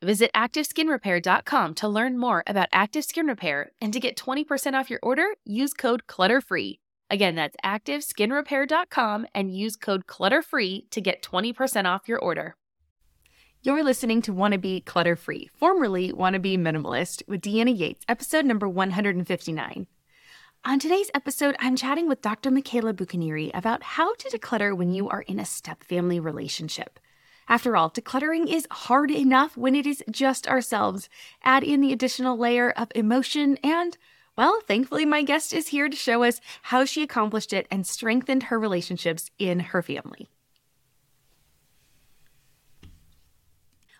Visit ActiveSkinRepair.com to learn more about Active Skin Repair and to get 20% off your order, use code CLUTTERFREE. Again, that's ActiveSkinRepair.com and use code CLUTTERFREE to get 20% off your order. You're listening to Wanna Be Clutter Free, formerly Wanna Be Minimalist, with Deanna Yates, episode number 159. On today's episode, I'm chatting with Dr. Michaela Bucchianeri about how to declutter when you are in a step family relationship. After all, decluttering is hard enough when it is just ourselves. Add in the additional layer of emotion, and, well, thankfully, my guest is here to show us how she accomplished it and strengthened her relationships in her family.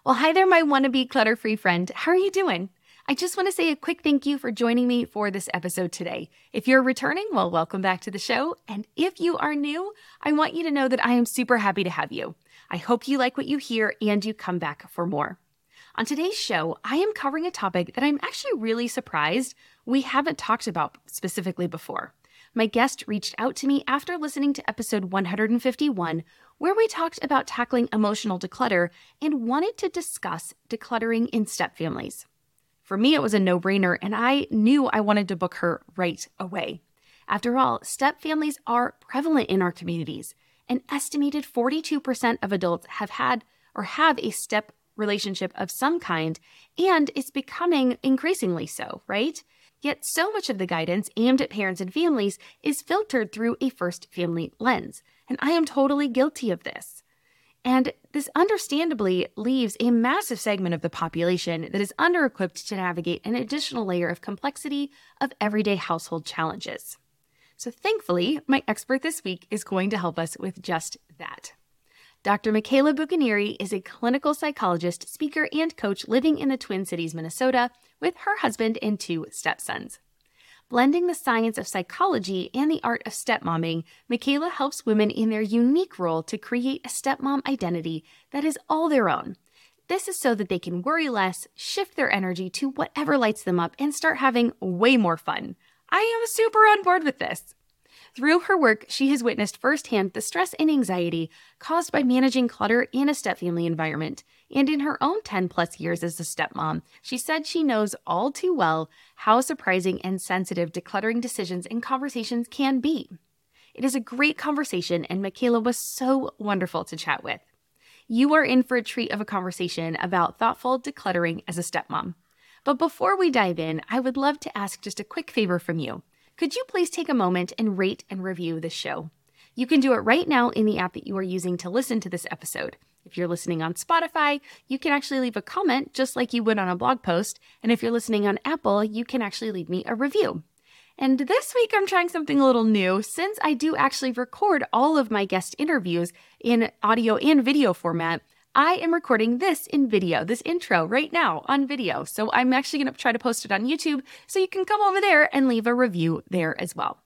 Well, hi there, my wannabe clutter free friend. How are you doing? I just want to say a quick thank you for joining me for this episode today. If you're returning, well, welcome back to the show. And if you are new, I want you to know that I am super happy to have you. I hope you like what you hear and you come back for more. On today's show, I am covering a topic that I'm actually really surprised we haven't talked about specifically before. My guest reached out to me after listening to episode 151, where we talked about tackling emotional declutter and wanted to discuss decluttering in step families. For me, it was a no brainer, and I knew I wanted to book her right away. After all, step families are prevalent in our communities an estimated 42% of adults have had or have a step relationship of some kind, and it's becoming increasingly so, right? Yet, so much of the guidance aimed at parents and families is filtered through a first family lens, and I am totally guilty of this. And this understandably leaves a massive segment of the population that is under equipped to navigate an additional layer of complexity of everyday household challenges. So, thankfully, my expert this week is going to help us with just that. Dr. Michaela Bucchianeri is a clinical psychologist, speaker, and coach living in the Twin Cities, Minnesota, with her husband and two stepsons. Blending the science of psychology and the art of stepmomming, Michaela helps women in their unique role to create a stepmom identity that is all their own. This is so that they can worry less, shift their energy to whatever lights them up, and start having way more fun. I am super on board with this. Through her work, she has witnessed firsthand the stress and anxiety caused by managing clutter in a stepfamily environment. And in her own 10 plus years as a stepmom, she said she knows all too well how surprising and sensitive decluttering decisions and conversations can be. It is a great conversation, and Michaela was so wonderful to chat with. You are in for a treat of a conversation about thoughtful decluttering as a stepmom. But before we dive in, I would love to ask just a quick favor from you. Could you please take a moment and rate and review the show? You can do it right now in the app that you are using to listen to this episode. If you're listening on Spotify, you can actually leave a comment just like you would on a blog post. And if you're listening on Apple, you can actually leave me a review. And this week, I'm trying something a little new since I do actually record all of my guest interviews in audio and video format. I am recording this in video, this intro right now on video. So I'm actually going to try to post it on YouTube so you can come over there and leave a review there as well.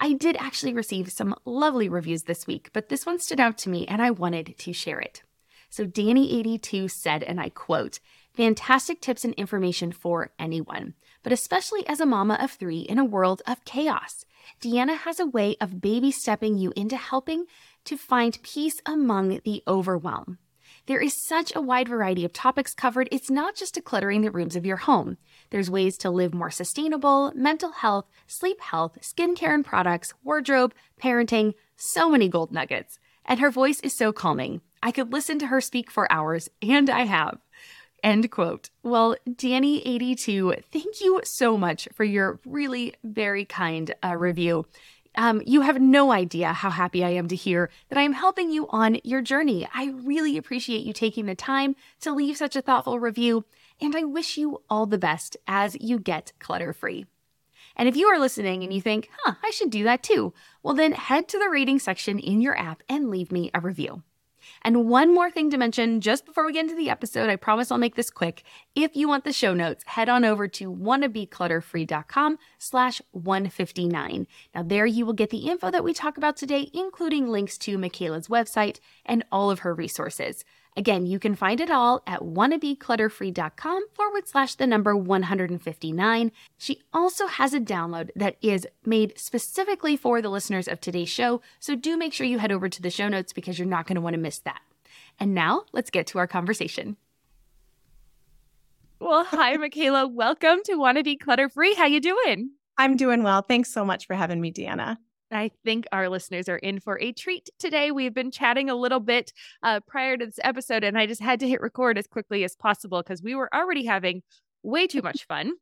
I did actually receive some lovely reviews this week, but this one stood out to me and I wanted to share it. So Danny82 said, and I quote, fantastic tips and information for anyone, but especially as a mama of three in a world of chaos. Deanna has a way of baby stepping you into helping to find peace among the overwhelm. There is such a wide variety of topics covered, it's not just decluttering the rooms of your home. There's ways to live more sustainable, mental health, sleep health, skincare and products, wardrobe, parenting, so many gold nuggets. And her voice is so calming. I could listen to her speak for hours, and I have. End quote. Well, Danny82, thank you so much for your really very kind uh, review. Um, you have no idea how happy I am to hear that I am helping you on your journey. I really appreciate you taking the time to leave such a thoughtful review, and I wish you all the best as you get clutter free. And if you are listening and you think, huh, I should do that too, well, then head to the rating section in your app and leave me a review. And one more thing to mention just before we get into the episode, I promise I'll make this quick. If you want the show notes, head on over to wannabeclutterfree.com slash 159. Now there you will get the info that we talk about today, including links to Michaela's website and all of her resources. Again, you can find it all at wannabeclutterfree.com forward slash the number 159. She also has a download that is made specifically for the listeners of today's show, so do make sure you head over to the show notes because you're not going to want to miss that. And now let's get to our conversation. Well, hi, Michaela. Welcome to Wanna Be Clutter Free. How you doing? I'm doing well. Thanks so much for having me, Deanna. I think our listeners are in for a treat today. We've been chatting a little bit uh, prior to this episode, and I just had to hit record as quickly as possible because we were already having way too much fun.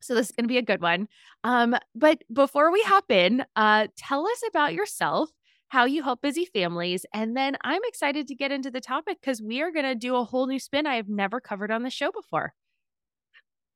So this is going to be a good one. Um, but before we hop in, uh, tell us about yourself, how you help busy families, and then I'm excited to get into the topic because we are going to do a whole new spin I have never covered on the show before.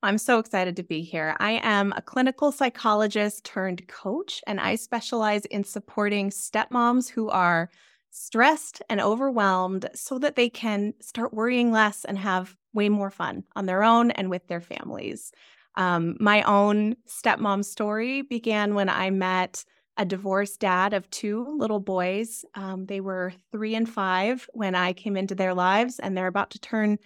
I'm so excited to be here. I am a clinical psychologist turned coach, and I specialize in supporting stepmoms who are stressed and overwhelmed so that they can start worrying less and have way more fun on their own and with their families. Um, my own stepmom story began when I met a divorced dad of two little boys. Um, they were three and five when I came into their lives, and they're about to turn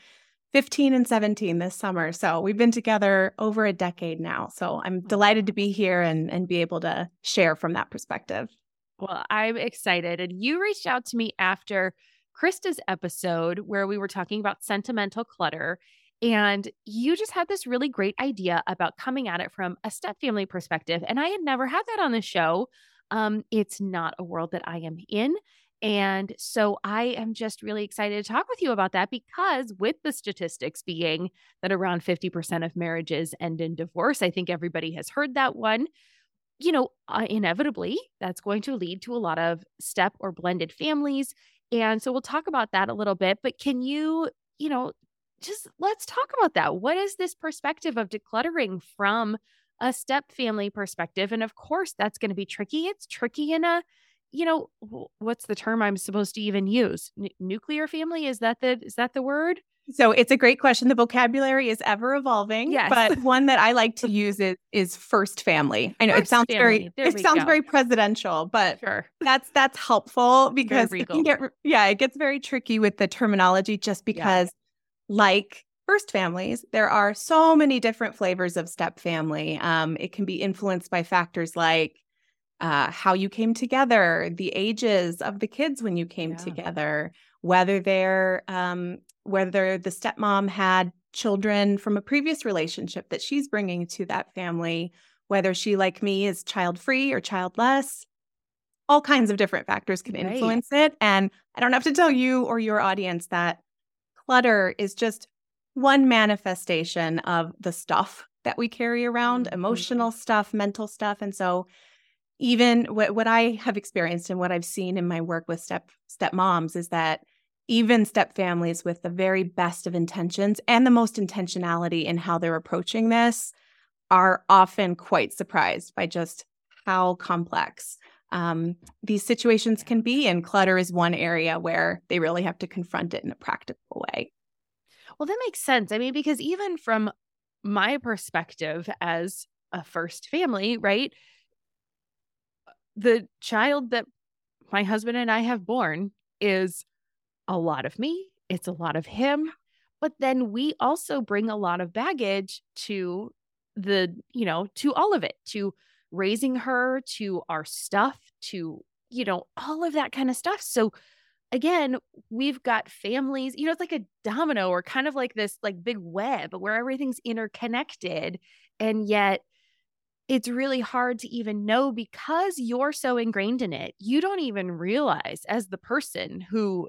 15 and 17 this summer. So we've been together over a decade now. So I'm delighted to be here and, and be able to share from that perspective. Well, I'm excited. And you reached out to me after Krista's episode where we were talking about sentimental clutter. And you just had this really great idea about coming at it from a step family perspective. And I had never had that on the show. Um, it's not a world that I am in. And so I am just really excited to talk with you about that because, with the statistics being that around 50% of marriages end in divorce, I think everybody has heard that one. You know, uh, inevitably, that's going to lead to a lot of step or blended families. And so we'll talk about that a little bit. But can you, you know, just let's talk about that. What is this perspective of decluttering from a step family perspective? And of course, that's going to be tricky. It's tricky in a you know what's the term i'm supposed to even use N- nuclear family is that the is that the word so it's a great question the vocabulary is ever evolving yes. but one that i like to use is is first family i know first it sounds family. very there it sounds go. very presidential but sure. that's that's helpful because it can get yeah it gets very tricky with the terminology just because yeah. like first families there are so many different flavors of step family um, it can be influenced by factors like uh, how you came together, the ages of the kids when you came yeah. together, whether they're um, whether the stepmom had children from a previous relationship that she's bringing to that family, whether she, like me, is child free or childless. All kinds of different factors can influence right. it. And I don't have to tell you or your audience that clutter is just one manifestation of the stuff that we carry around mm-hmm. emotional stuff, mental stuff. And so even what, what I have experienced and what I've seen in my work with step step moms is that even step families with the very best of intentions and the most intentionality in how they're approaching this are often quite surprised by just how complex um, these situations can be. And clutter is one area where they really have to confront it in a practical way. Well, that makes sense. I mean, because even from my perspective as a first family, right? The child that my husband and I have born is a lot of me, it's a lot of him. But then we also bring a lot of baggage to the, you know, to all of it, to raising her, to our stuff, to, you know, all of that kind of stuff. So, again, we've got families, you know, it's like a domino or kind of like this like big web where everything's interconnected. And yet it's really hard to even know because you're so ingrained in it. You don't even realize as the person who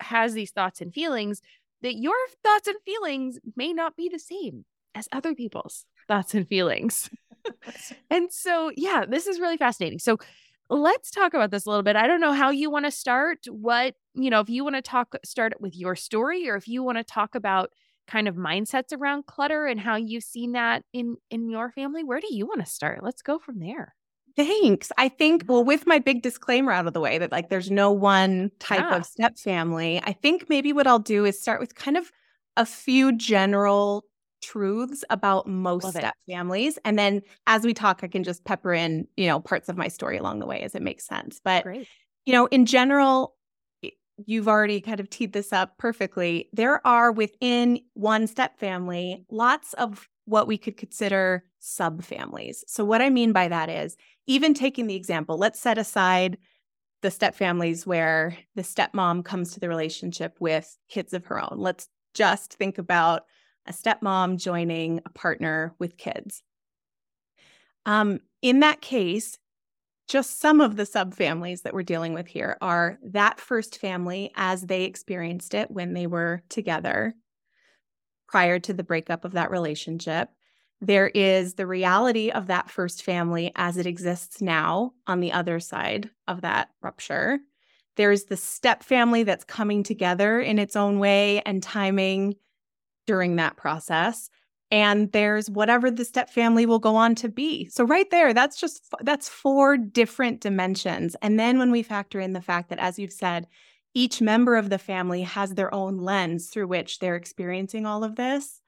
has these thoughts and feelings that your thoughts and feelings may not be the same as other people's thoughts and feelings. and so, yeah, this is really fascinating. So, let's talk about this a little bit. I don't know how you want to start. What, you know, if you want to talk, start with your story, or if you want to talk about kind of mindsets around clutter and how you've seen that in in your family. Where do you want to start? Let's go from there. Thanks. I think, well, with my big disclaimer out of the way that like there's no one type yeah. of step family, I think maybe what I'll do is start with kind of a few general truths about most Love step it. families. And then as we talk, I can just pepper in, you know, parts of my story along the way as it makes sense. But, Great. you know, in general, you've already kind of teed this up perfectly. There are within one step family lots of what we could consider subfamilies. So, what I mean by that is, even taking the example, let's set aside the step families where the stepmom comes to the relationship with kids of her own. Let's just think about a stepmom joining a partner with kids. Um, in that case, just some of the subfamilies that we're dealing with here are that first family as they experienced it when they were together prior to the breakup of that relationship. There is the reality of that first family as it exists now on the other side of that rupture. There's the step family that's coming together in its own way and timing during that process and there's whatever the step family will go on to be. So right there, that's just that's four different dimensions. And then when we factor in the fact that as you've said, each member of the family has their own lens through which they're experiencing all of this,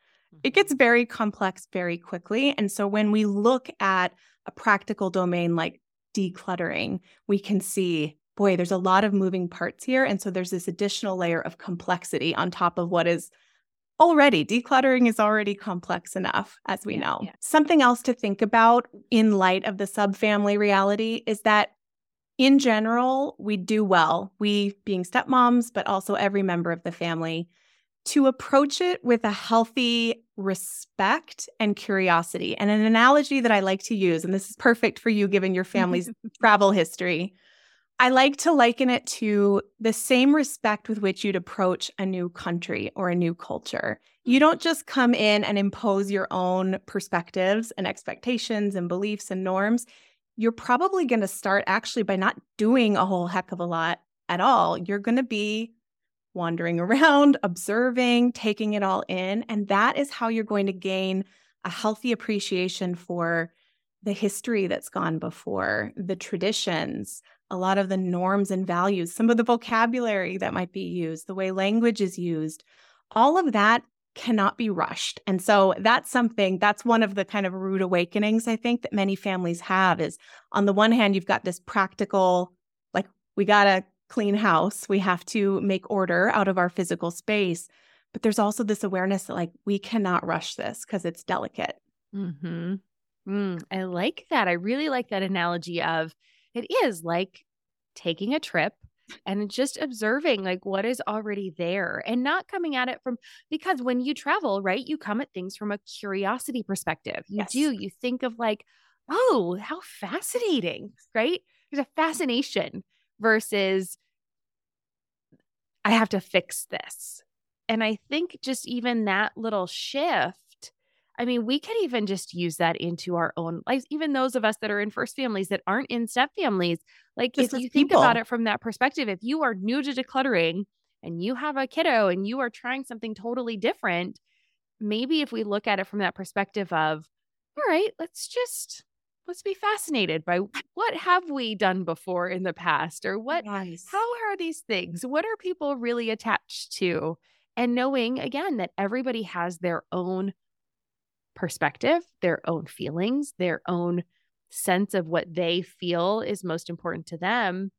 it gets mm-hmm. very complex very quickly. And so when we look at a practical domain like decluttering, we can see boy, there's a lot of moving parts here. And so there's this additional layer of complexity on top of what is already decluttering is already complex enough as we yeah, know yeah. something else to think about in light of the subfamily reality is that in general we do well we being stepmoms but also every member of the family to approach it with a healthy respect and curiosity and an analogy that i like to use and this is perfect for you given your family's travel history I like to liken it to the same respect with which you'd approach a new country or a new culture. You mm-hmm. don't just come in and impose your own perspectives and expectations and beliefs and norms. You're probably going to start actually by not doing a whole heck of a lot at all. You're going to be wandering around, observing, taking it all in. And that is how you're going to gain a healthy appreciation for the history that's gone before, the traditions, a lot of the norms and values, some of the vocabulary that might be used, the way language is used, all of that cannot be rushed. And so that's something that's one of the kind of rude awakenings I think that many families have is on the one hand you've got this practical like we got to clean house, we have to make order out of our physical space, but there's also this awareness that like we cannot rush this because it's delicate. Mhm. Mm, I like that. I really like that analogy of it is like taking a trip and just observing like what is already there and not coming at it from because when you travel right you come at things from a curiosity perspective. You yes. do you think of like oh how fascinating right? There's a fascination versus i have to fix this. And i think just even that little shift I mean, we could even just use that into our own lives, even those of us that are in first families that aren't in step families. Like, just if you think about it from that perspective, if you are new to decluttering and you have a kiddo and you are trying something totally different, maybe if we look at it from that perspective of, all right, let's just let's be fascinated by what have we done before in the past or what nice. how are these things what are people really attached to and knowing again that everybody has their own perspective their own feelings their own sense of what they feel is most important to them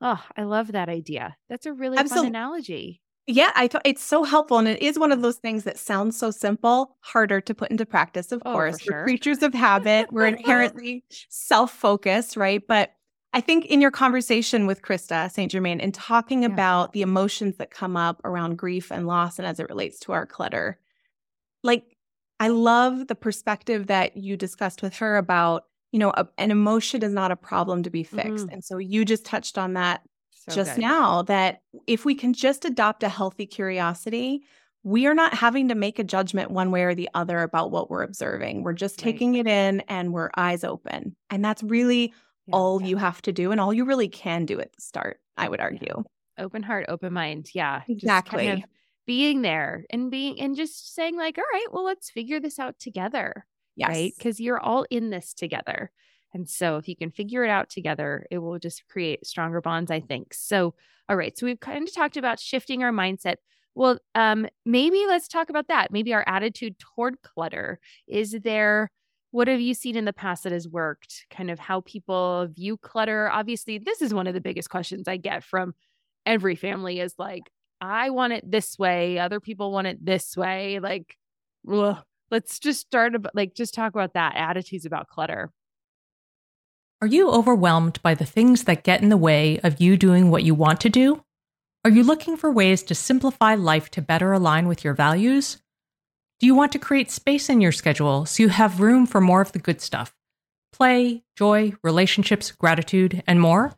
oh i love that idea that's a really Absolutely. fun analogy yeah, I th- it's so helpful, and it is one of those things that sounds so simple, harder to put into practice. Of oh, course, sure. we're creatures of habit. We're uh-huh. inherently self-focused, right? But I think in your conversation with Krista St. Germain and talking yeah. about the emotions that come up around grief and loss, and as it relates to our clutter, like I love the perspective that you discussed with her about you know a, an emotion is not a problem to be fixed, mm-hmm. and so you just touched on that so just good. now that if we can just adopt a healthy curiosity, we are not having to make a judgment one way or the other about what we're observing. We're just taking right. it in and we're eyes open. And that's really yeah, all yeah. you have to do and all you really can do at the start, I would argue. Yeah. Open heart, open mind. Yeah. Exactly. Being there and being and just saying like, all right, well, let's figure this out together. Yes. Right. Because you're all in this together. And so if you can figure it out together, it will just create stronger bonds, I think. So, all right. So we've kind of talked about shifting our mindset. Well, um, maybe let's talk about that. Maybe our attitude toward clutter. Is there, what have you seen in the past that has worked? Kind of how people view clutter. Obviously, this is one of the biggest questions I get from every family is like, I want it this way. Other people want it this way. Like, ugh. let's just start about like just talk about that attitudes about clutter. Are you overwhelmed by the things that get in the way of you doing what you want to do? Are you looking for ways to simplify life to better align with your values? Do you want to create space in your schedule so you have room for more of the good stuff play, joy, relationships, gratitude, and more?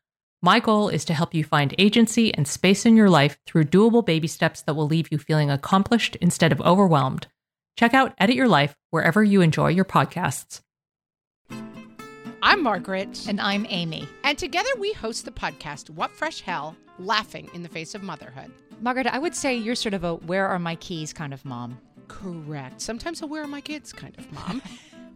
My goal is to help you find agency and space in your life through doable baby steps that will leave you feeling accomplished instead of overwhelmed. Check out Edit Your Life wherever you enjoy your podcasts. I'm Margaret. And I'm Amy. And together we host the podcast, What Fresh Hell Laughing in the Face of Motherhood. Margaret, I would say you're sort of a where are my keys kind of mom. Correct. Sometimes a where are my kids kind of mom.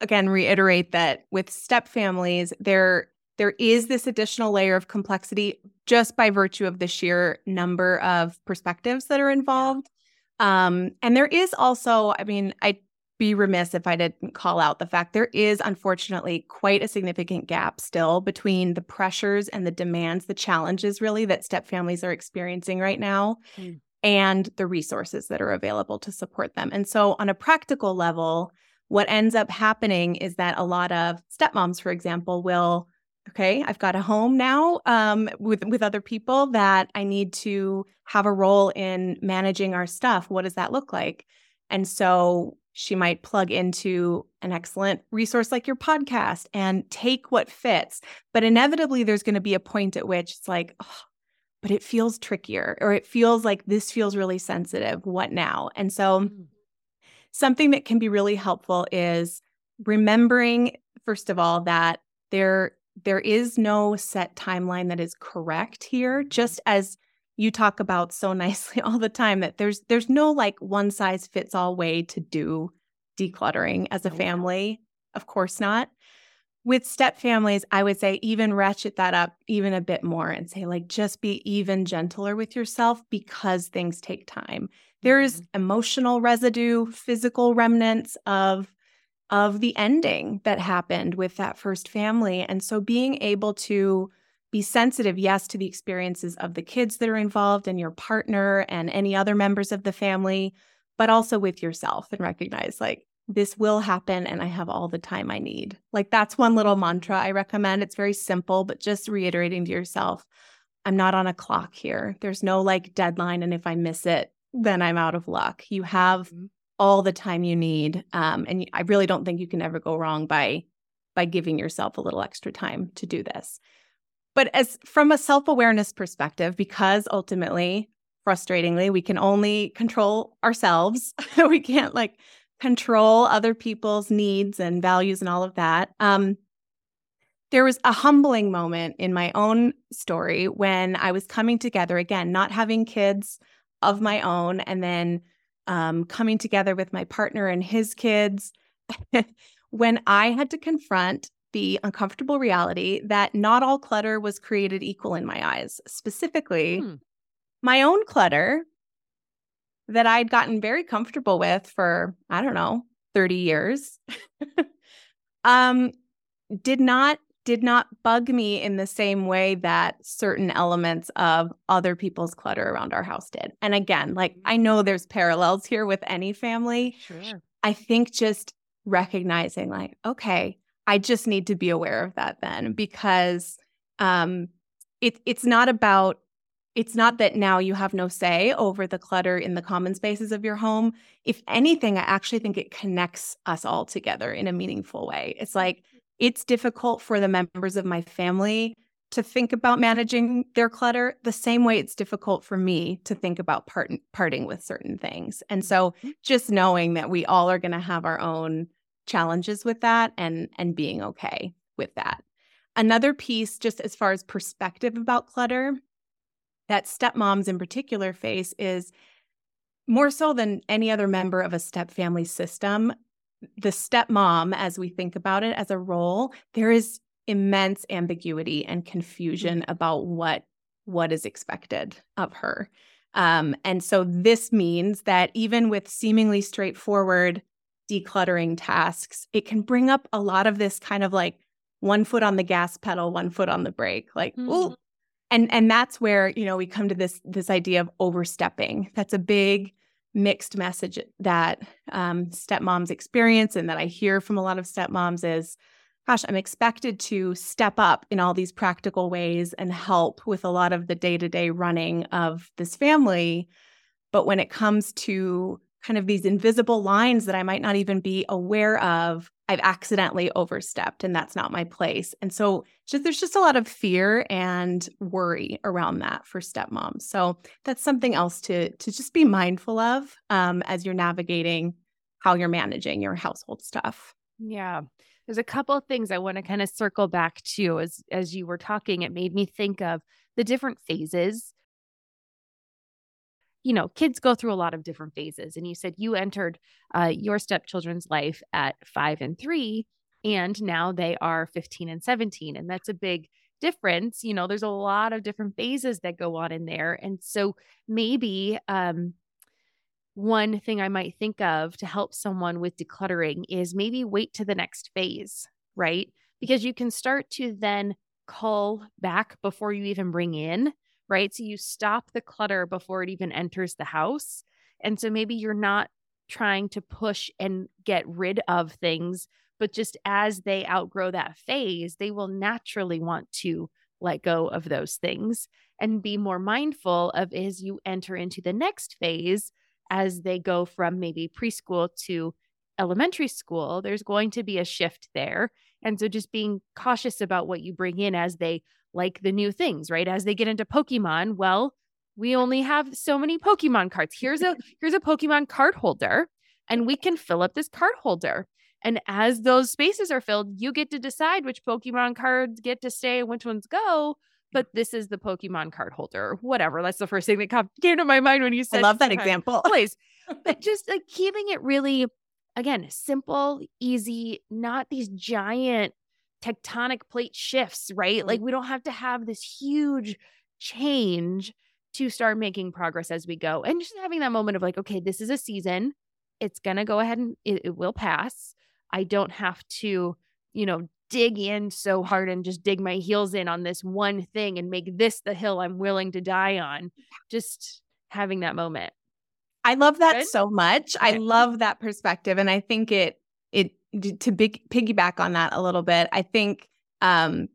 again reiterate that with step families, there there is this additional layer of complexity just by virtue of the sheer number of perspectives that are involved. Um, and there is also, I mean, I'd be remiss if I didn't call out the fact there is unfortunately quite a significant gap still between the pressures and the demands, the challenges really that step families are experiencing right now. Mm. And the resources that are available to support them. And so, on a practical level, what ends up happening is that a lot of stepmoms, for example, will okay i've got a home now um, with with other people that i need to have a role in managing our stuff. What does that look like? And so she might plug into an excellent resource like your podcast and take what fits. But inevitably there's going to be a point at which it's like oh, but it feels trickier or it feels like this feels really sensitive. What now? And so mm something that can be really helpful is remembering first of all that there there is no set timeline that is correct here just as you talk about so nicely all the time that there's there's no like one size fits all way to do decluttering as a family. Of course not. With step families, I would say even ratchet that up even a bit more and say, like, just be even gentler with yourself because things take time. There's mm-hmm. emotional residue, physical remnants of of the ending that happened with that first family. And so being able to be sensitive, yes, to the experiences of the kids that are involved and your partner and any other members of the family, but also with yourself and recognize like this will happen and I have all the time I need. Like that's one little mantra I recommend. It's very simple, but just reiterating to yourself, I'm not on a clock here. There's no like deadline. And if I miss it, then I'm out of luck. You have mm-hmm. all the time you need. Um, and I really don't think you can ever go wrong by by giving yourself a little extra time to do this. But as from a self-awareness perspective, because ultimately, frustratingly, we can only control ourselves. we can't like control other people's needs and values and all of that. Um, there was a humbling moment in my own story when I was coming together again, not having kids of my own, and then um, coming together with my partner and his kids. when I had to confront the uncomfortable reality that not all clutter was created equal in my eyes. Specifically, hmm. my own clutter that I'd gotten very comfortable with for, I don't know, 30 years, um, did not did not bug me in the same way that certain elements of other people's clutter around our house did. And again, like I know there's parallels here with any family. Sure. I think just recognizing like, okay, I just need to be aware of that then because um it it's not about it's not that now you have no say over the clutter in the common spaces of your home. If anything, I actually think it connects us all together in a meaningful way. It's like it's difficult for the members of my family to think about managing their clutter the same way it's difficult for me to think about part- parting with certain things. And so mm-hmm. just knowing that we all are going to have our own challenges with that and and being okay with that. Another piece just as far as perspective about clutter that stepmoms in particular face is more so than any other member of a step family system, the stepmom, as we think about it as a role, there is immense ambiguity and confusion mm-hmm. about what what is expected of her. Um, and so this means that even with seemingly straightforward decluttering tasks, it can bring up a lot of this kind of like one foot on the gas pedal, one foot on the brake, like, mm-hmm. oh, and and that's where you know we come to this this idea of overstepping that's a big mixed message that um, stepmoms experience and that i hear from a lot of stepmoms is gosh i'm expected to step up in all these practical ways and help with a lot of the day-to-day running of this family. But when it comes to kind of these invisible lines that i might not even be aware of I've accidentally overstepped and that's not my place. And so just, there's just a lot of fear and worry around that for stepmoms. So that's something else to to just be mindful of um, as you're navigating how you're managing your household stuff. Yeah. There's a couple of things I want to kind of circle back to as as you were talking. It made me think of the different phases you know, kids go through a lot of different phases. And you said you entered uh, your stepchildren's life at five and three, and now they are 15 and 17. And that's a big difference. You know, there's a lot of different phases that go on in there. And so maybe um, one thing I might think of to help someone with decluttering is maybe wait to the next phase, right? Because you can start to then call back before you even bring in right? So you stop the clutter before it even enters the house. And so maybe you're not trying to push and get rid of things, but just as they outgrow that phase, they will naturally want to let go of those things and be more mindful of as you enter into the next phase as they go from maybe preschool to elementary school, there's going to be a shift there. And so just being cautious about what you bring in as they like the new things, right? As they get into Pokemon, well, we only have so many Pokemon cards. Here's a here's a Pokemon card holder and we can fill up this card holder. And as those spaces are filled, you get to decide which Pokemon cards get to stay and which ones go. But this is the Pokemon card holder, whatever. That's the first thing that came to my mind when you said. I love that example. Please, but just like keeping it really, again, simple, easy, not these giant tectonic plate shifts, right? Mm-hmm. Like we don't have to have this huge change to start making progress as we go. And just having that moment of like, okay, this is a season. It's going to go ahead and it, it will pass. I don't have to, you know, dig in so hard and just dig my heels in on this one thing and make this the hill I'm willing to die on. Just having that moment. I love that Good? so much. Okay. I love that perspective and I think it it to big, piggyback on that a little bit. I think um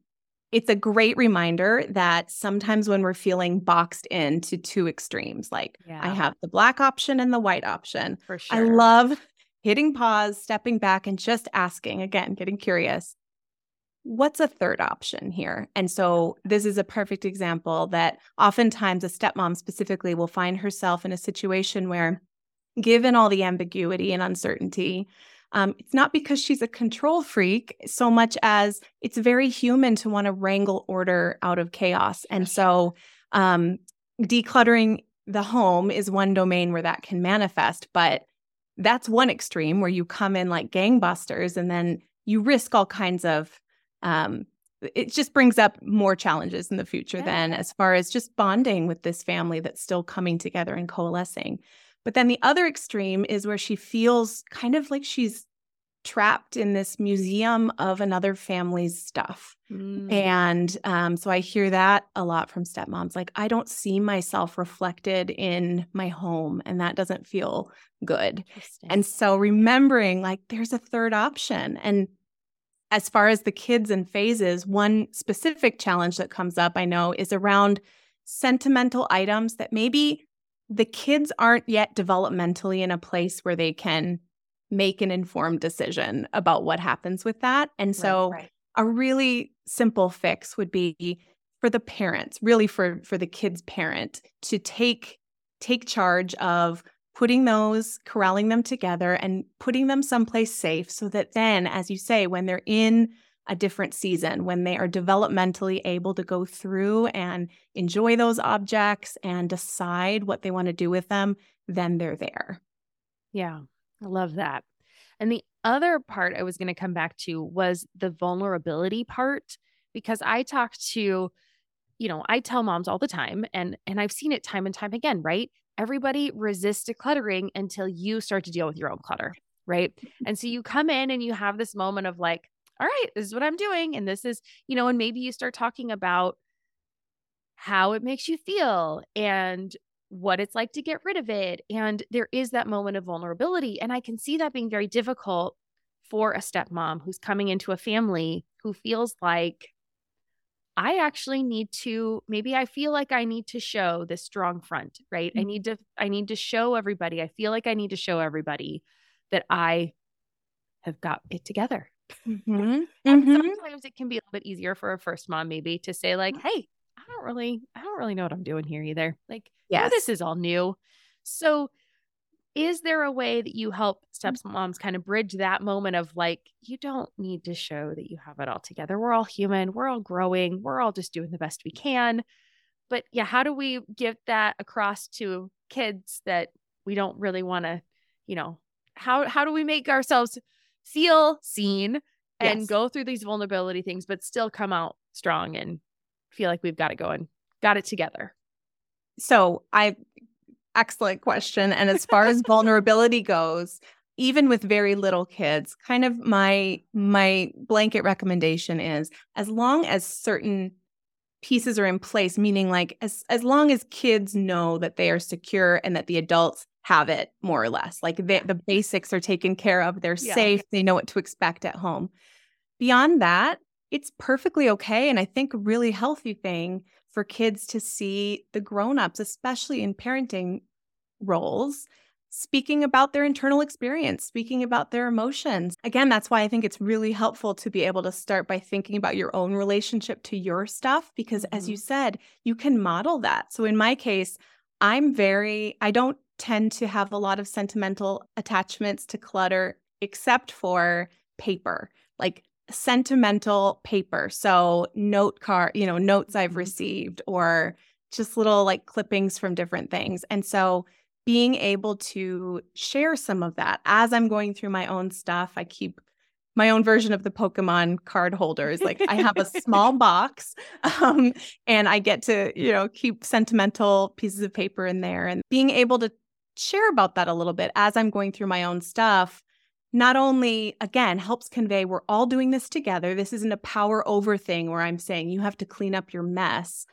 it's a great reminder that sometimes when we're feeling boxed into two extremes, like yeah. I have the black option and the white option. For sure. I love hitting pause, stepping back, and just asking again, getting curious. What's a third option here? And so, this is a perfect example that oftentimes a stepmom specifically will find herself in a situation where, given all the ambiguity and uncertainty, um, it's not because she's a control freak so much as it's very human to want to wrangle order out of chaos. And so, um, decluttering the home is one domain where that can manifest. But that's one extreme where you come in like gangbusters and then you risk all kinds of um, it just brings up more challenges in the future yeah. then as far as just bonding with this family that's still coming together and coalescing but then the other extreme is where she feels kind of like she's trapped in this museum of another family's stuff. Mm. And um, so I hear that a lot from stepmoms like, I don't see myself reflected in my home, and that doesn't feel good. And so remembering like there's a third option. And as far as the kids and phases, one specific challenge that comes up, I know, is around sentimental items that maybe the kids aren't yet developmentally in a place where they can make an informed decision about what happens with that. And so right, right. a really simple fix would be for the parents, really for for the kid's parent to take take charge of putting those corralling them together and putting them someplace safe so that then as you say when they're in a different season when they are developmentally able to go through and enjoy those objects and decide what they want to do with them, then they're there. Yeah, I love that. And the other part I was going to come back to was the vulnerability part because I talk to you know, I tell moms all the time and and I've seen it time and time again, right? Everybody resists decluttering until you start to deal with your own clutter, right? And so you come in and you have this moment of like, all right, this is what I'm doing. And this is, you know, and maybe you start talking about how it makes you feel and what it's like to get rid of it. And there is that moment of vulnerability. And I can see that being very difficult for a stepmom who's coming into a family who feels like, I actually need to maybe I feel like I need to show this strong front, right? Mm-hmm. I need to I need to show everybody. I feel like I need to show everybody that I have got it together. Mm-hmm. and mm-hmm. sometimes it can be a little bit easier for a first mom, maybe to say, like, hey, I don't really, I don't really know what I'm doing here either. Like, yeah, this is all new. So is there a way that you help mm-hmm. stepmoms kind of bridge that moment of like, you don't need to show that you have it all together. We're all human, we're all growing, we're all just doing the best we can. But yeah, how do we get that across to kids that we don't really want to, you know, how how do we make ourselves feel seen and yes. go through these vulnerability things, but still come out strong and feel like we've got it going, got it together? So I excellent question. And as far as vulnerability goes, even with very little kids, kind of my my blanket recommendation is as long as certain pieces are in place, meaning like as as long as kids know that they are secure and that the adults have it more or less. Like they, the basics are taken care of, they're yeah. safe, they know what to expect at home. Beyond that, it's perfectly okay and I think a really healthy thing for kids to see the grown-ups, especially in parenting roles, speaking about their internal experience, speaking about their emotions. Again, that's why I think it's really helpful to be able to start by thinking about your own relationship to your stuff because mm-hmm. as you mm-hmm. said, you can model that. So in my case, I'm very I don't tend to have a lot of sentimental attachments to clutter, except for paper, like sentimental paper. So, note card, you know, notes I've mm-hmm. received or just little like clippings from different things. And so, being able to share some of that as I'm going through my own stuff, I keep my own version of the Pokemon card holders. Like I have a small box um, and I get to, you know, keep sentimental pieces of paper in there and being able to share about that a little bit as I'm going through my own stuff. Not only, again, helps convey we're all doing this together. This isn't a power over thing where I'm saying you have to clean up your mess.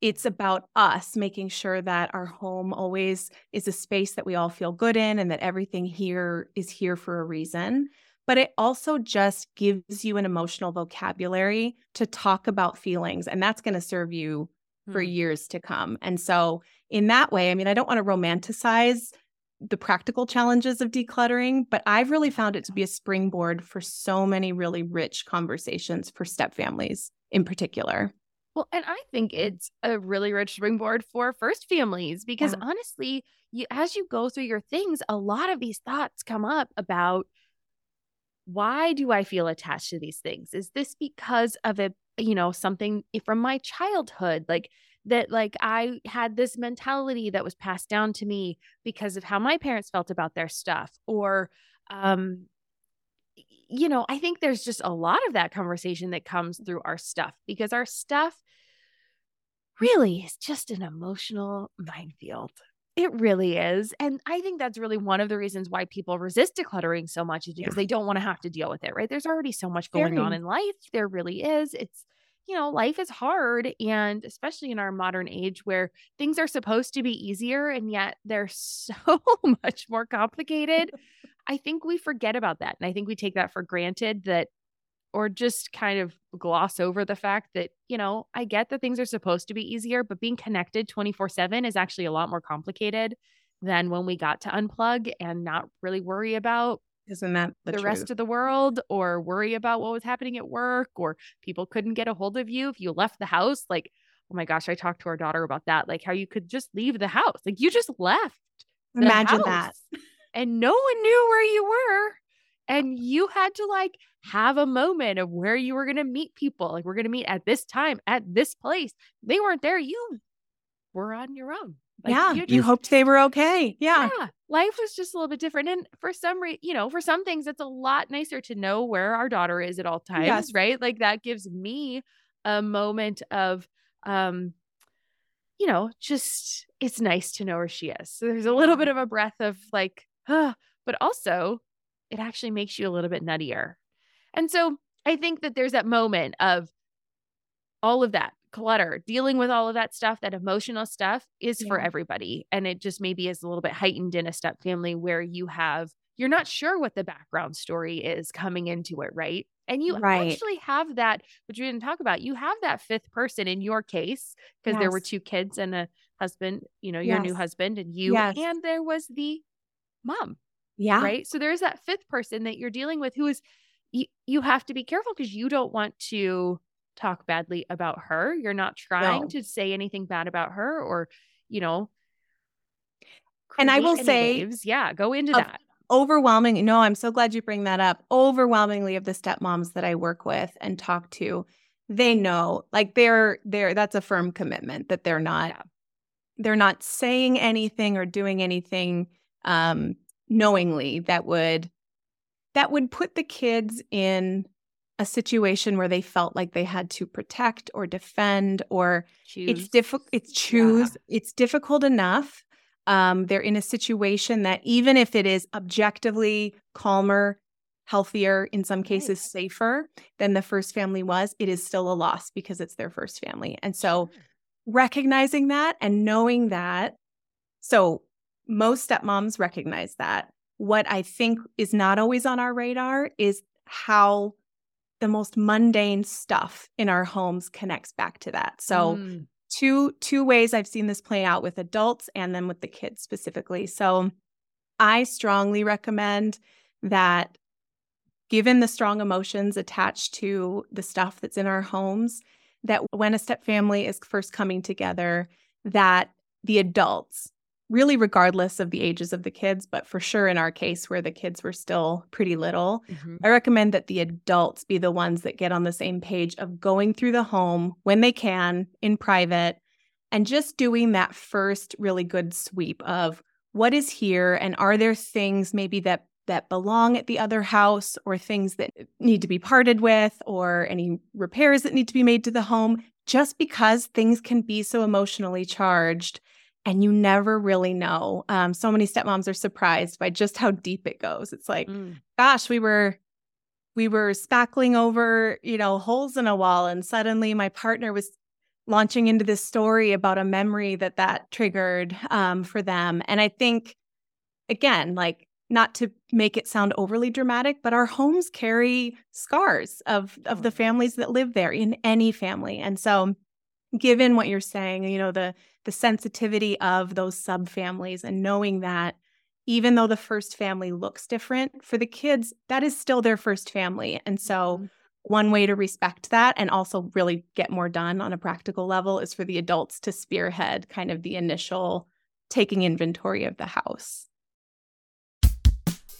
It's about us making sure that our home always is a space that we all feel good in and that everything here is here for a reason but it also just gives you an emotional vocabulary to talk about feelings. And that's going to serve you for hmm. years to come. And so, in that way, I mean, I don't want to romanticize the practical challenges of decluttering, but I've really found it to be a springboard for so many really rich conversations for step families in particular. Well, and I think it's a really rich springboard for first families because yeah. honestly, you, as you go through your things, a lot of these thoughts come up about why do I feel attached to these things? Is this because of a, you know, something eh, from my childhood? Like, that like I had this mentality that was passed down to me because of how my parents felt about their stuff or um you know, I think there's just a lot of that conversation that comes through our stuff because our stuff really is just an emotional minefield. It really is. And I think that's really one of the reasons why people resist decluttering so much is because yeah. they don't want to have to deal with it, right? There's already so much going Very. on in life. There really is. It's, you know, life is hard. And especially in our modern age where things are supposed to be easier and yet they're so much more complicated. I think we forget about that. And I think we take that for granted that or just kind of gloss over the fact that, you know, I get that things are supposed to be easier, but being connected 24 7 is actually a lot more complicated than when we got to unplug and not really worry about isn't that the, the rest of the world or worry about what was happening at work or people couldn't get a hold of you if you left the house like oh my gosh i talked to our daughter about that like how you could just leave the house like you just left imagine that and no one knew where you were and you had to like have a moment of where you were going to meet people. Like, we're going to meet at this time, at this place. They weren't there. You were on your own. Like, yeah. You, just, you, hoped they were okay. Yeah. Yeah. Life was just a little bit different. And for some reason, you know, for some things, it's a lot nicer to know where our daughter is at all times, yes. right? Like, that gives me a moment of, um, you know, just it's nice to know where she is. So there's a little bit of a breath of like, huh, but also it actually makes you a little bit nuttier. And so I think that there's that moment of all of that clutter, dealing with all of that stuff, that emotional stuff is yeah. for everybody. And it just maybe is a little bit heightened in a step family where you have, you're not sure what the background story is coming into it, right? And you right. actually have that, which we didn't talk about. You have that fifth person in your case, because yes. there were two kids and a husband, you know, your yes. new husband and you, yes. and there was the mom yeah. Right. So there's that fifth person that you're dealing with who is, you, you have to be careful because you don't want to talk badly about her. You're not trying no. to say anything bad about her or, you know, and I will say, waves. yeah, go into that. Overwhelming. No, I'm so glad you bring that up. Overwhelmingly of the stepmoms that I work with and talk to, they know like they're they're that's a firm commitment that they're not yeah. they're not saying anything or doing anything um knowingly that would that would put the kids in a situation where they felt like they had to protect or defend or choose. it's difficult it's choose yeah. it's difficult enough um, they're in a situation that even if it is objectively calmer healthier in some cases right. safer than the first family was it is still a loss because it's their first family and so recognizing that and knowing that so most stepmoms recognize that. What I think is not always on our radar is how the most mundane stuff in our homes connects back to that. So, mm. two two ways I've seen this play out with adults and then with the kids specifically. So, I strongly recommend that given the strong emotions attached to the stuff that's in our homes, that when a step family is first coming together, that the adults really regardless of the ages of the kids, but for sure in our case where the kids were still pretty little, mm-hmm. I recommend that the adults be the ones that get on the same page of going through the home when they can in private and just doing that first really good sweep of what is here and are there things maybe that that belong at the other house or things that need to be parted with or any repairs that need to be made to the home just because things can be so emotionally charged and you never really know. Um, so many stepmoms are surprised by just how deep it goes. It's like, mm. gosh, we were we were spackling over, you know, holes in a wall, and suddenly my partner was launching into this story about a memory that that triggered um, for them. And I think, again, like not to make it sound overly dramatic, but our homes carry scars of of the families that live there in any family. And so given what you're saying, you know, the the sensitivity of those subfamilies and knowing that even though the first family looks different for the kids, that is still their first family. And so mm-hmm. one way to respect that and also really get more done on a practical level is for the adults to spearhead kind of the initial taking inventory of the house.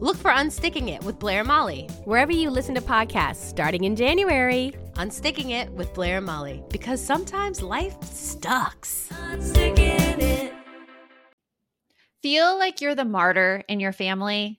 Look for Unsticking It with Blair and Molly, wherever you listen to podcasts starting in January. Unsticking It with Blair and Molly, because sometimes life sucks. Feel like you're the martyr in your family?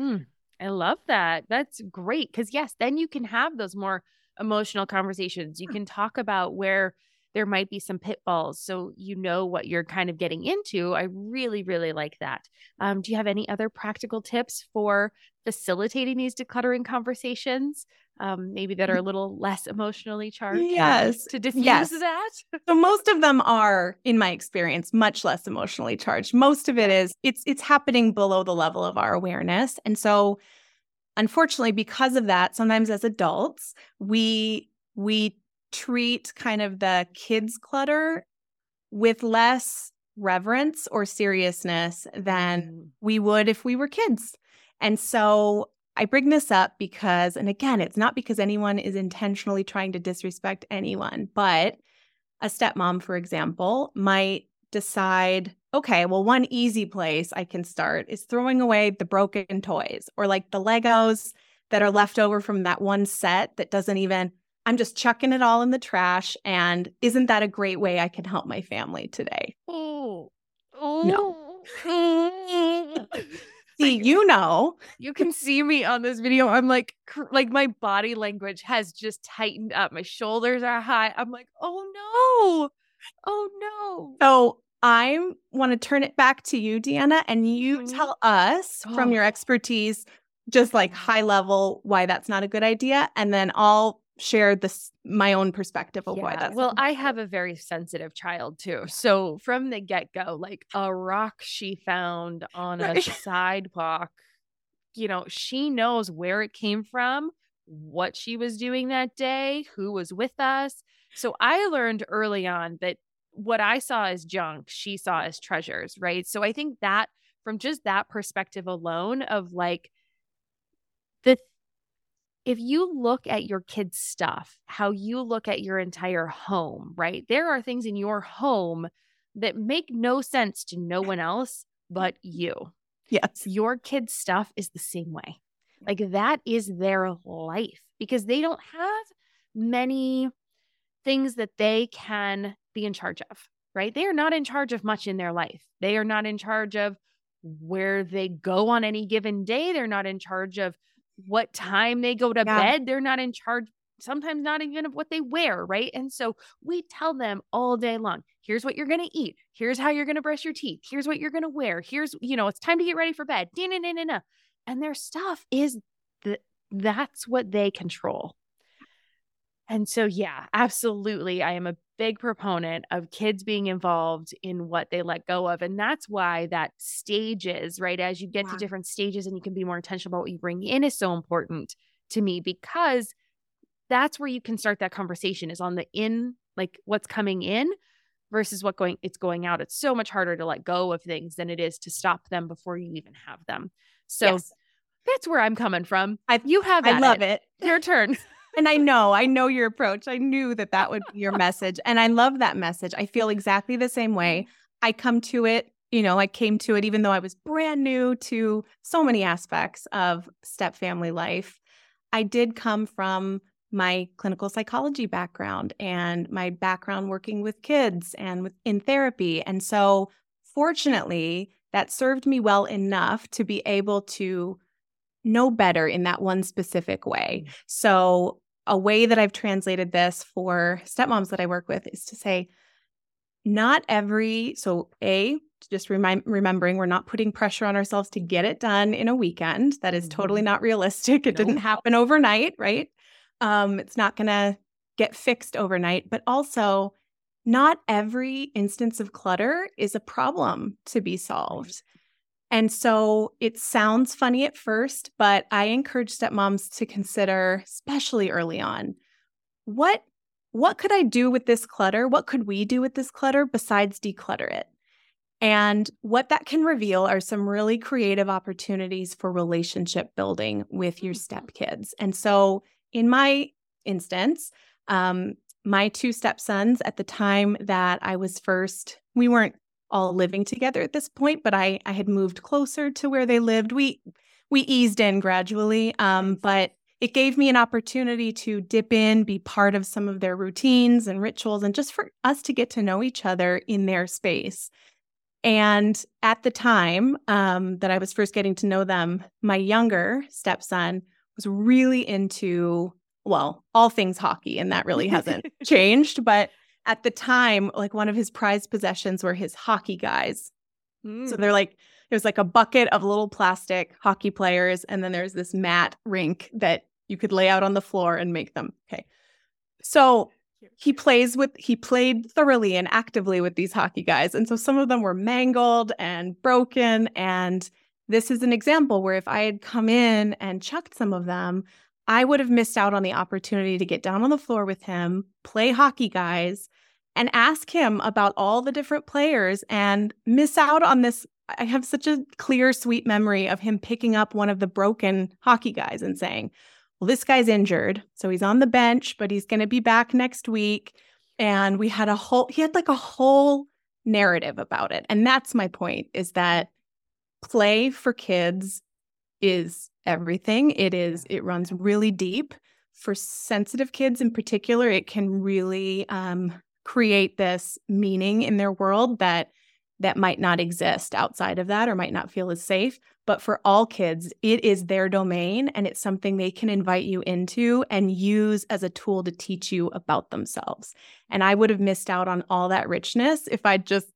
Hmm. I love that. That's great. Because, yes, then you can have those more emotional conversations. You can talk about where there might be some pitfalls so you know what you're kind of getting into. I really, really like that. Um, do you have any other practical tips for facilitating these decluttering conversations? Um, maybe that are a little less emotionally charged. Yes. To diffuse yes. that. so most of them are, in my experience, much less emotionally charged. Most of it is it's it's happening below the level of our awareness. And so unfortunately, because of that, sometimes as adults, we we treat kind of the kids clutter with less reverence or seriousness than mm. we would if we were kids. And so I bring this up because, and again, it's not because anyone is intentionally trying to disrespect anyone, but a stepmom, for example, might decide, okay, well, one easy place I can start is throwing away the broken toys or like the Legos that are left over from that one set that doesn't even I'm just chucking it all in the trash. And isn't that a great way I can help my family today? Oh, oh. no. see, you know, you can see me on this video. I'm like, cr- like my body language has just tightened up. My shoulders are high. I'm like, oh no, oh no. So I want to turn it back to you, Deanna, and you mm-hmm. tell us oh. from your expertise, just like high level, why that's not a good idea, and then I'll share this my own perspective of yeah. why that's well i have a very sensitive child too so from the get-go like a rock she found on right. a sidewalk you know she knows where it came from what she was doing that day who was with us so i learned early on that what i saw as junk she saw as treasures right so i think that from just that perspective alone of like if you look at your kids' stuff, how you look at your entire home, right? There are things in your home that make no sense to no one else but you. Yes. Your kids' stuff is the same way. Like that is their life because they don't have many things that they can be in charge of, right? They are not in charge of much in their life. They are not in charge of where they go on any given day. They're not in charge of what time they go to yeah. bed. They're not in charge, sometimes not even of what they wear, right? And so we tell them all day long here's what you're going to eat. Here's how you're going to brush your teeth. Here's what you're going to wear. Here's, you know, it's time to get ready for bed. And their stuff is the, that's what they control. And so, yeah, absolutely. I am a big proponent of kids being involved in what they let go of. And that's why that stages, right? As you get to different stages and you can be more intentional about what you bring in is so important to me because that's where you can start that conversation is on the in, like what's coming in versus what going it's going out. It's so much harder to let go of things than it is to stop them before you even have them. So yes. that's where I'm coming from. I, you have I love it. it. Your turn. and I know, I know your approach. I knew that that would be your message. And I love that message. I feel exactly the same way. Mm-hmm. I come to it, you know, I came to it even though I was brand new to so many aspects of step family life. I did come from my clinical psychology background and my background working with kids and with in therapy. And so fortunately, that served me well enough to be able to know better in that one specific way. Mm. So, a way that I've translated this for stepmoms that I work with is to say, not every, so A, just remind, remembering we're not putting pressure on ourselves to get it done in a weekend. That is totally mm-hmm. not realistic. It didn't happen overnight, right? Um, it's not going to get fixed overnight, but also not every instance of clutter is a problem to be solved. And so it sounds funny at first, but I encourage stepmoms to consider, especially early on, what what could I do with this clutter? What could we do with this clutter besides declutter it? And what that can reveal are some really creative opportunities for relationship building with your mm-hmm. stepkids. And so, in my instance, um, my two stepsons at the time that I was first, we weren't all living together at this point, but I I had moved closer to where they lived. We we eased in gradually, um, but it gave me an opportunity to dip in, be part of some of their routines and rituals, and just for us to get to know each other in their space. And at the time um, that I was first getting to know them, my younger stepson was really into, well, all things hockey, and that really hasn't changed. But at the time, like one of his prized possessions were his hockey guys. Mm. So they're like, there's like a bucket of little plastic hockey players, and then there's this mat rink that you could lay out on the floor and make them. Okay. So he plays with he played thoroughly and actively with these hockey guys. And so some of them were mangled and broken. And this is an example where if I had come in and chucked some of them, I would have missed out on the opportunity to get down on the floor with him, play hockey guys, and ask him about all the different players and miss out on this. I have such a clear, sweet memory of him picking up one of the broken hockey guys and saying, Well, this guy's injured. So he's on the bench, but he's going to be back next week. And we had a whole, he had like a whole narrative about it. And that's my point is that play for kids is everything. It is, it runs really deep. For sensitive kids in particular, it can really um, create this meaning in their world that that might not exist outside of that or might not feel as safe. But for all kids, it is their domain and it's something they can invite you into and use as a tool to teach you about themselves. And I would have missed out on all that richness if I just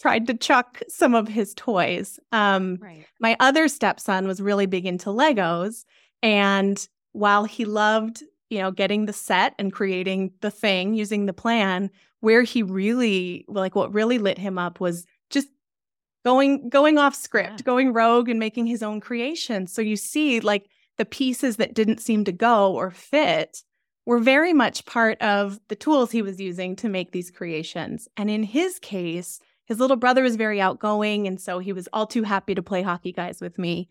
tried to chuck some of his toys. Um, right. My other stepson was really big into Legos. And while he loved, you know, getting the set and creating the thing using the plan, where he really, like, what really lit him up was just going going off script, yeah. going rogue and making his own creations. So you see, like, the pieces that didn't seem to go or fit were very much part of the tools he was using to make these creations. And in his case, his little brother was very outgoing, and so he was all too happy to play hockey guys with me.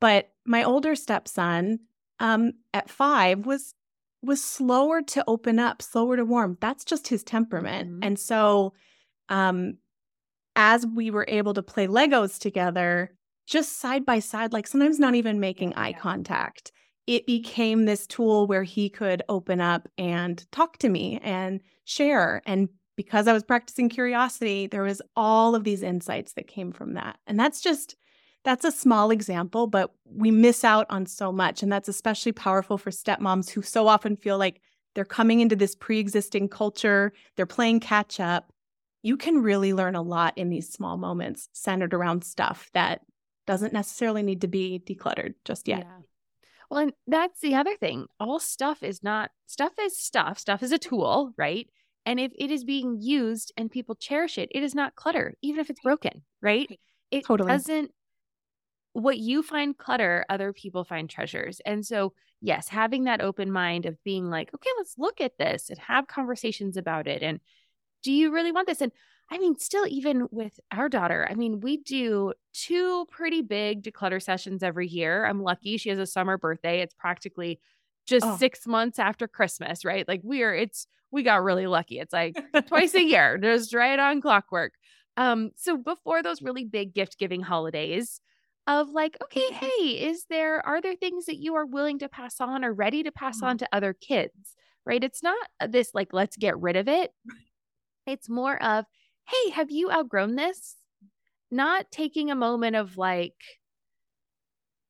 But my older stepson, um, at five was was slower to open up, slower to warm. That's just his temperament. Mm-hmm. And so um as we were able to play Legos together, just side by side, like sometimes not even making eye contact, it became this tool where he could open up and talk to me and share. And because I was practicing curiosity, there was all of these insights that came from that. And that's just that's a small example, but we miss out on so much. And that's especially powerful for stepmoms who so often feel like they're coming into this pre existing culture, they're playing catch up. You can really learn a lot in these small moments centered around stuff that doesn't necessarily need to be decluttered just yet. Yeah. Well, and that's the other thing. All stuff is not stuff is stuff. Stuff is a tool, right? And if it is being used and people cherish it, it is not clutter, even if it's broken, right? It totally. doesn't what you find clutter, other people find treasures. And so, yes, having that open mind of being like, okay, let's look at this and have conversations about it. And do you really want this? And I mean, still, even with our daughter, I mean, we do two pretty big declutter sessions every year. I'm lucky she has a summer birthday. It's practically just oh. six months after Christmas, right? Like we are, it's, we got really lucky. It's like twice a year, just right on clockwork. Um, so before those really big gift giving holidays, of like, okay, hey, is there, are there things that you are willing to pass on or ready to pass on mm-hmm. to other kids? Right. It's not this like, let's get rid of it. It's more of, hey, have you outgrown this? Not taking a moment of like,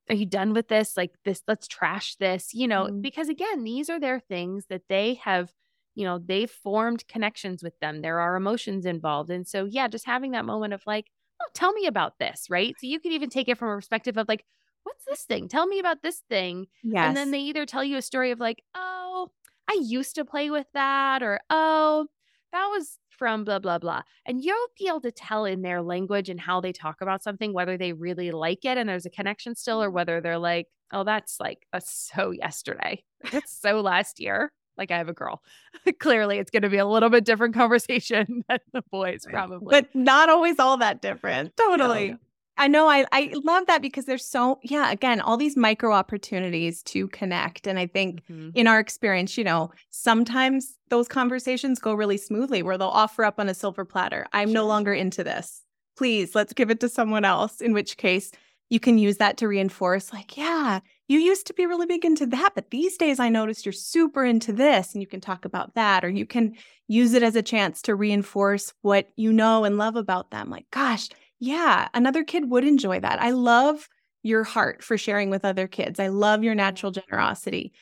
are you done with this? Like, this, let's trash this, you know, mm. because again, these are their things that they have, you know, they've formed connections with them. There are emotions involved. And so, yeah, just having that moment of like, oh, tell me about this, right? So you could even take it from a perspective of like, what's this thing? Tell me about this thing. Yes. And then they either tell you a story of like, oh, I used to play with that, or oh, that was from blah, blah, blah. And you'll be able to tell in their language and how they talk about something, whether they really like it and there's a connection still, or whether they're like, oh, that's like a so yesterday. That's so last year like I have a girl. Clearly, it's going to be a little bit different conversation than the boys, probably, but not always all that different. Totally. No. I know I I love that because there's so yeah again all these micro opportunities to connect and I think mm-hmm. in our experience you know sometimes those conversations go really smoothly where they'll offer up on a silver platter I'm no longer into this please let's give it to someone else in which case you can use that to reinforce like yeah you used to be really big into that, but these days I noticed you're super into this and you can talk about that, or you can use it as a chance to reinforce what you know and love about them. Like, gosh, yeah, another kid would enjoy that. I love your heart for sharing with other kids. I love your natural generosity.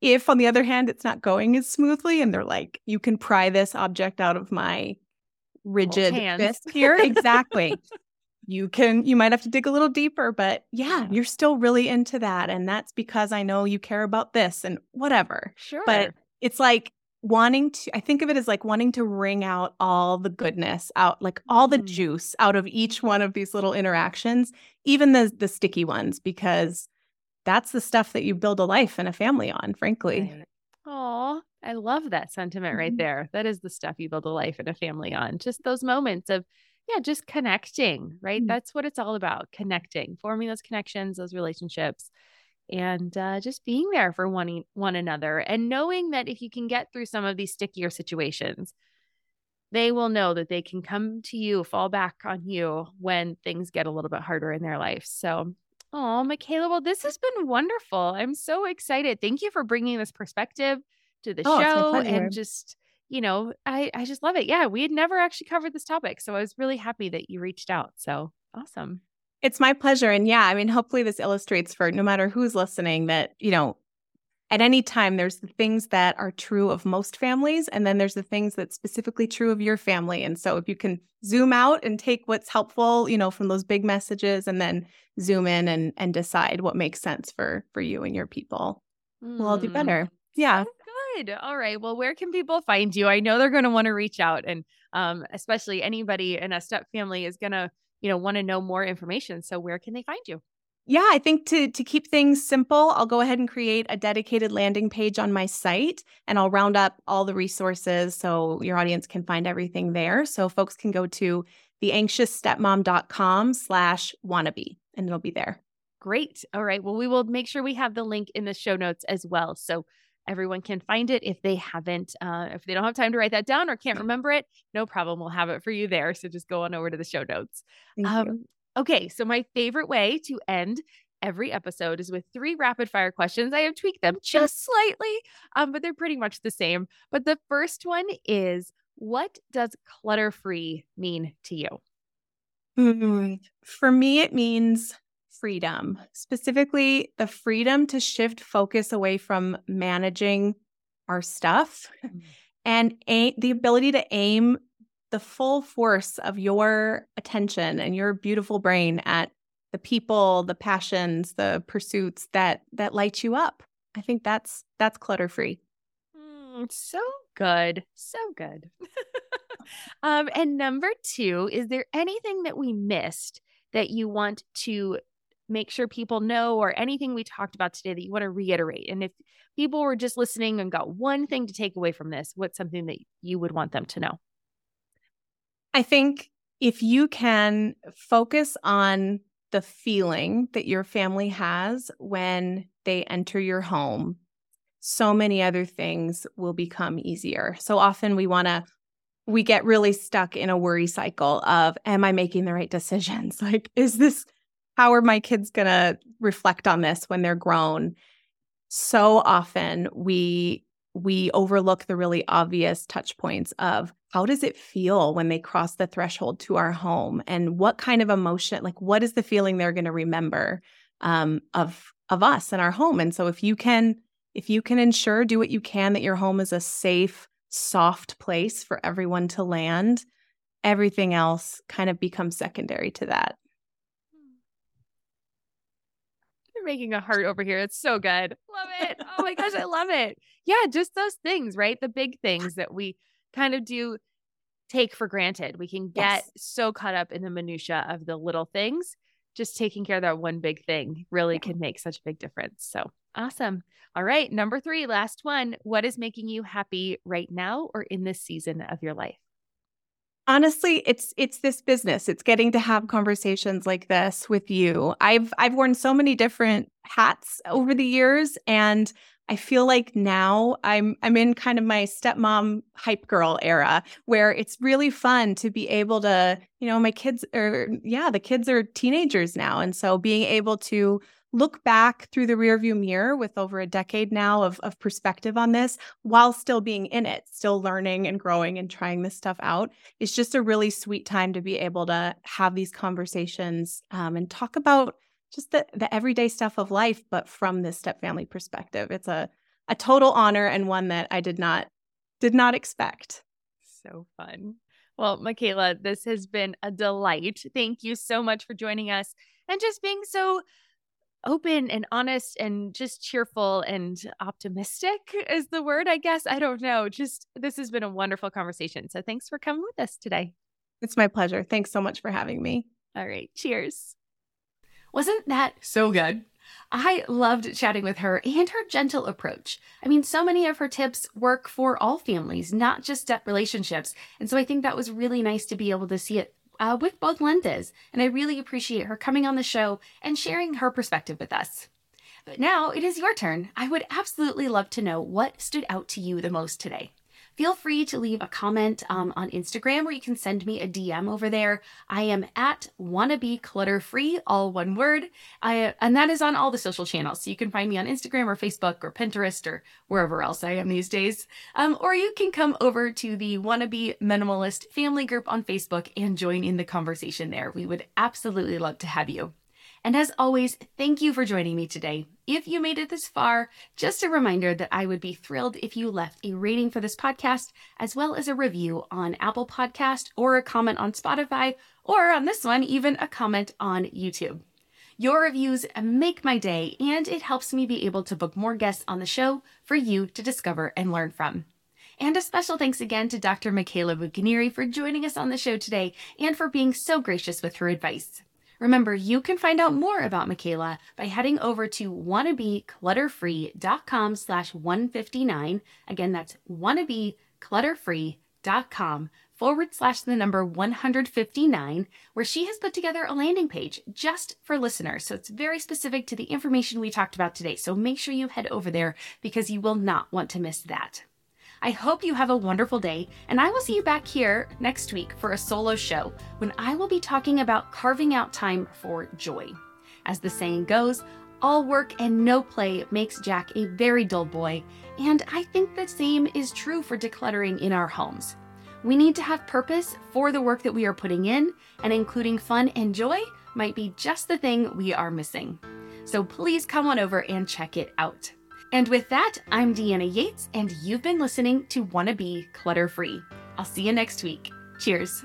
If, on the other hand, it's not going as smoothly and they're like, you can pry this object out of my rigid fist here. exactly you can you might have to dig a little deeper but yeah, you're still really into that and that's because i know you care about this and whatever sure but it's like wanting to i think of it as like wanting to wring out all the goodness out like all the mm. juice out of each one of these little interactions even the the sticky ones because that's the stuff that you build a life and a family on frankly oh i love that sentiment right mm-hmm. there that is the stuff you build a life and a family on just those moments of yeah, just connecting, right? Mm-hmm. That's what it's all about connecting, forming those connections, those relationships, and uh, just being there for one, one another and knowing that if you can get through some of these stickier situations, they will know that they can come to you, fall back on you when things get a little bit harder in their life. So, oh, Michaela, well, this has been wonderful. I'm so excited. Thank you for bringing this perspective to the oh, show and just you know, I, I just love it. Yeah, we had never actually covered this topic. So I was really happy that you reached out. So awesome. It's my pleasure. And yeah, I mean, hopefully this illustrates for no matter who's listening that, you know, at any time there's the things that are true of most families and then there's the things that's specifically true of your family and so if you can zoom out and take what's helpful you know from those big messages and then zoom in and and decide what makes sense for for you and your people mm. we'll all do mm. better yeah Good. All right. Well, where can people find you? I know they're going to want to reach out, and um, especially anybody in a step family is going to, you know, want to know more information. So, where can they find you? Yeah, I think to to keep things simple, I'll go ahead and create a dedicated landing page on my site and I'll round up all the resources so your audience can find everything there. So folks can go to theanxiousstepmom.com slash wannabe and it'll be there. Great. All right. Well, we will make sure we have the link in the show notes as well. So everyone can find it if they haven't, uh, if they don't have time to write that down or can't remember it, no problem. We'll have it for you there. So just go on over to the show notes. Um, okay. So, my favorite way to end every episode is with three rapid fire questions. I have tweaked them just slightly, um, but they're pretty much the same. But the first one is what does clutter free mean to you? For me, it means freedom, specifically the freedom to shift focus away from managing our stuff mm-hmm. and a- the ability to aim the full force of your attention and your beautiful brain at the people, the passions, the pursuits that that light you up. I think that's that's clutter free. Mm, so good. So good. um, and number two, is there anything that we missed that you want to make sure people know or anything we talked about today that you want to reiterate? And if people were just listening and got one thing to take away from this, what's something that you would want them to know? I think if you can focus on the feeling that your family has when they enter your home, so many other things will become easier. So often we want to we get really stuck in a worry cycle of am I making the right decisions? Like is this how are my kids going to reflect on this when they're grown? So often we we overlook the really obvious touch points of how does it feel when they cross the threshold to our home? And what kind of emotion like what is the feeling they're going to remember um, of of us and our home? And so if you can if you can ensure do what you can that your home is a safe soft place for everyone to land everything else kind of becomes secondary to that you're making a heart over here. It's so good. Love it. Oh my gosh, I love it. Yeah, just those things, right? The big things that we kind of do take for granted. We can get yes. so caught up in the minutia of the little things. Just taking care of that one big thing really yeah. can make such a big difference. So awesome. All right. Number three, last one. What is making you happy right now or in this season of your life? Honestly it's it's this business. It's getting to have conversations like this with you. I've i've worn so many different hats over the years and i feel like now i'm i'm in kind of my stepmom hype girl era where it's really fun to be able to you know my kids are yeah the kids are teenagers now and so being able to look back through the rearview mirror with over a decade now of, of perspective on this while still being in it, still learning and growing and trying this stuff out. It's just a really sweet time to be able to have these conversations um, and talk about just the, the everyday stuff of life, but from this step family perspective. It's a, a total honor and one that I did not did not expect. So fun. Well, Michaela, this has been a delight. Thank you so much for joining us and just being so open and honest and just cheerful and optimistic is the word, I guess. I don't know. Just this has been a wonderful conversation. So thanks for coming with us today. It's my pleasure. Thanks so much for having me. All right. Cheers. Wasn't that so good? I loved chatting with her and her gentle approach. I mean, so many of her tips work for all families, not just step relationships. And so I think that was really nice to be able to see it uh, with both lenses, and I really appreciate her coming on the show and sharing her perspective with us. But now it is your turn. I would absolutely love to know what stood out to you the most today feel free to leave a comment um, on Instagram or you can send me a DM over there. I am at wannabe clutter free, all one word. I, and that is on all the social channels. So you can find me on Instagram or Facebook or Pinterest or wherever else I am these days. Um, or you can come over to the wannabe minimalist family group on Facebook and join in the conversation there. We would absolutely love to have you. And as always, thank you for joining me today. If you made it this far, just a reminder that I would be thrilled if you left a rating for this podcast, as well as a review on Apple Podcast or a comment on Spotify, or on this one, even a comment on YouTube. Your reviews make my day, and it helps me be able to book more guests on the show for you to discover and learn from. And a special thanks again to Dr. Michaela Bucchianeri for joining us on the show today and for being so gracious with her advice. Remember, you can find out more about Michaela by heading over to wannabeclutterfree.com slash 159. Again, that's wannabeclutterfree.com com forward slash the number 159, where she has put together a landing page just for listeners. So it's very specific to the information we talked about today. So make sure you head over there because you will not want to miss that. I hope you have a wonderful day, and I will see you back here next week for a solo show when I will be talking about carving out time for joy. As the saying goes, all work and no play makes Jack a very dull boy, and I think the same is true for decluttering in our homes. We need to have purpose for the work that we are putting in, and including fun and joy might be just the thing we are missing. So please come on over and check it out. And with that, I'm Deanna Yates, and you've been listening to Wanna Be Clutter Free. I'll see you next week. Cheers.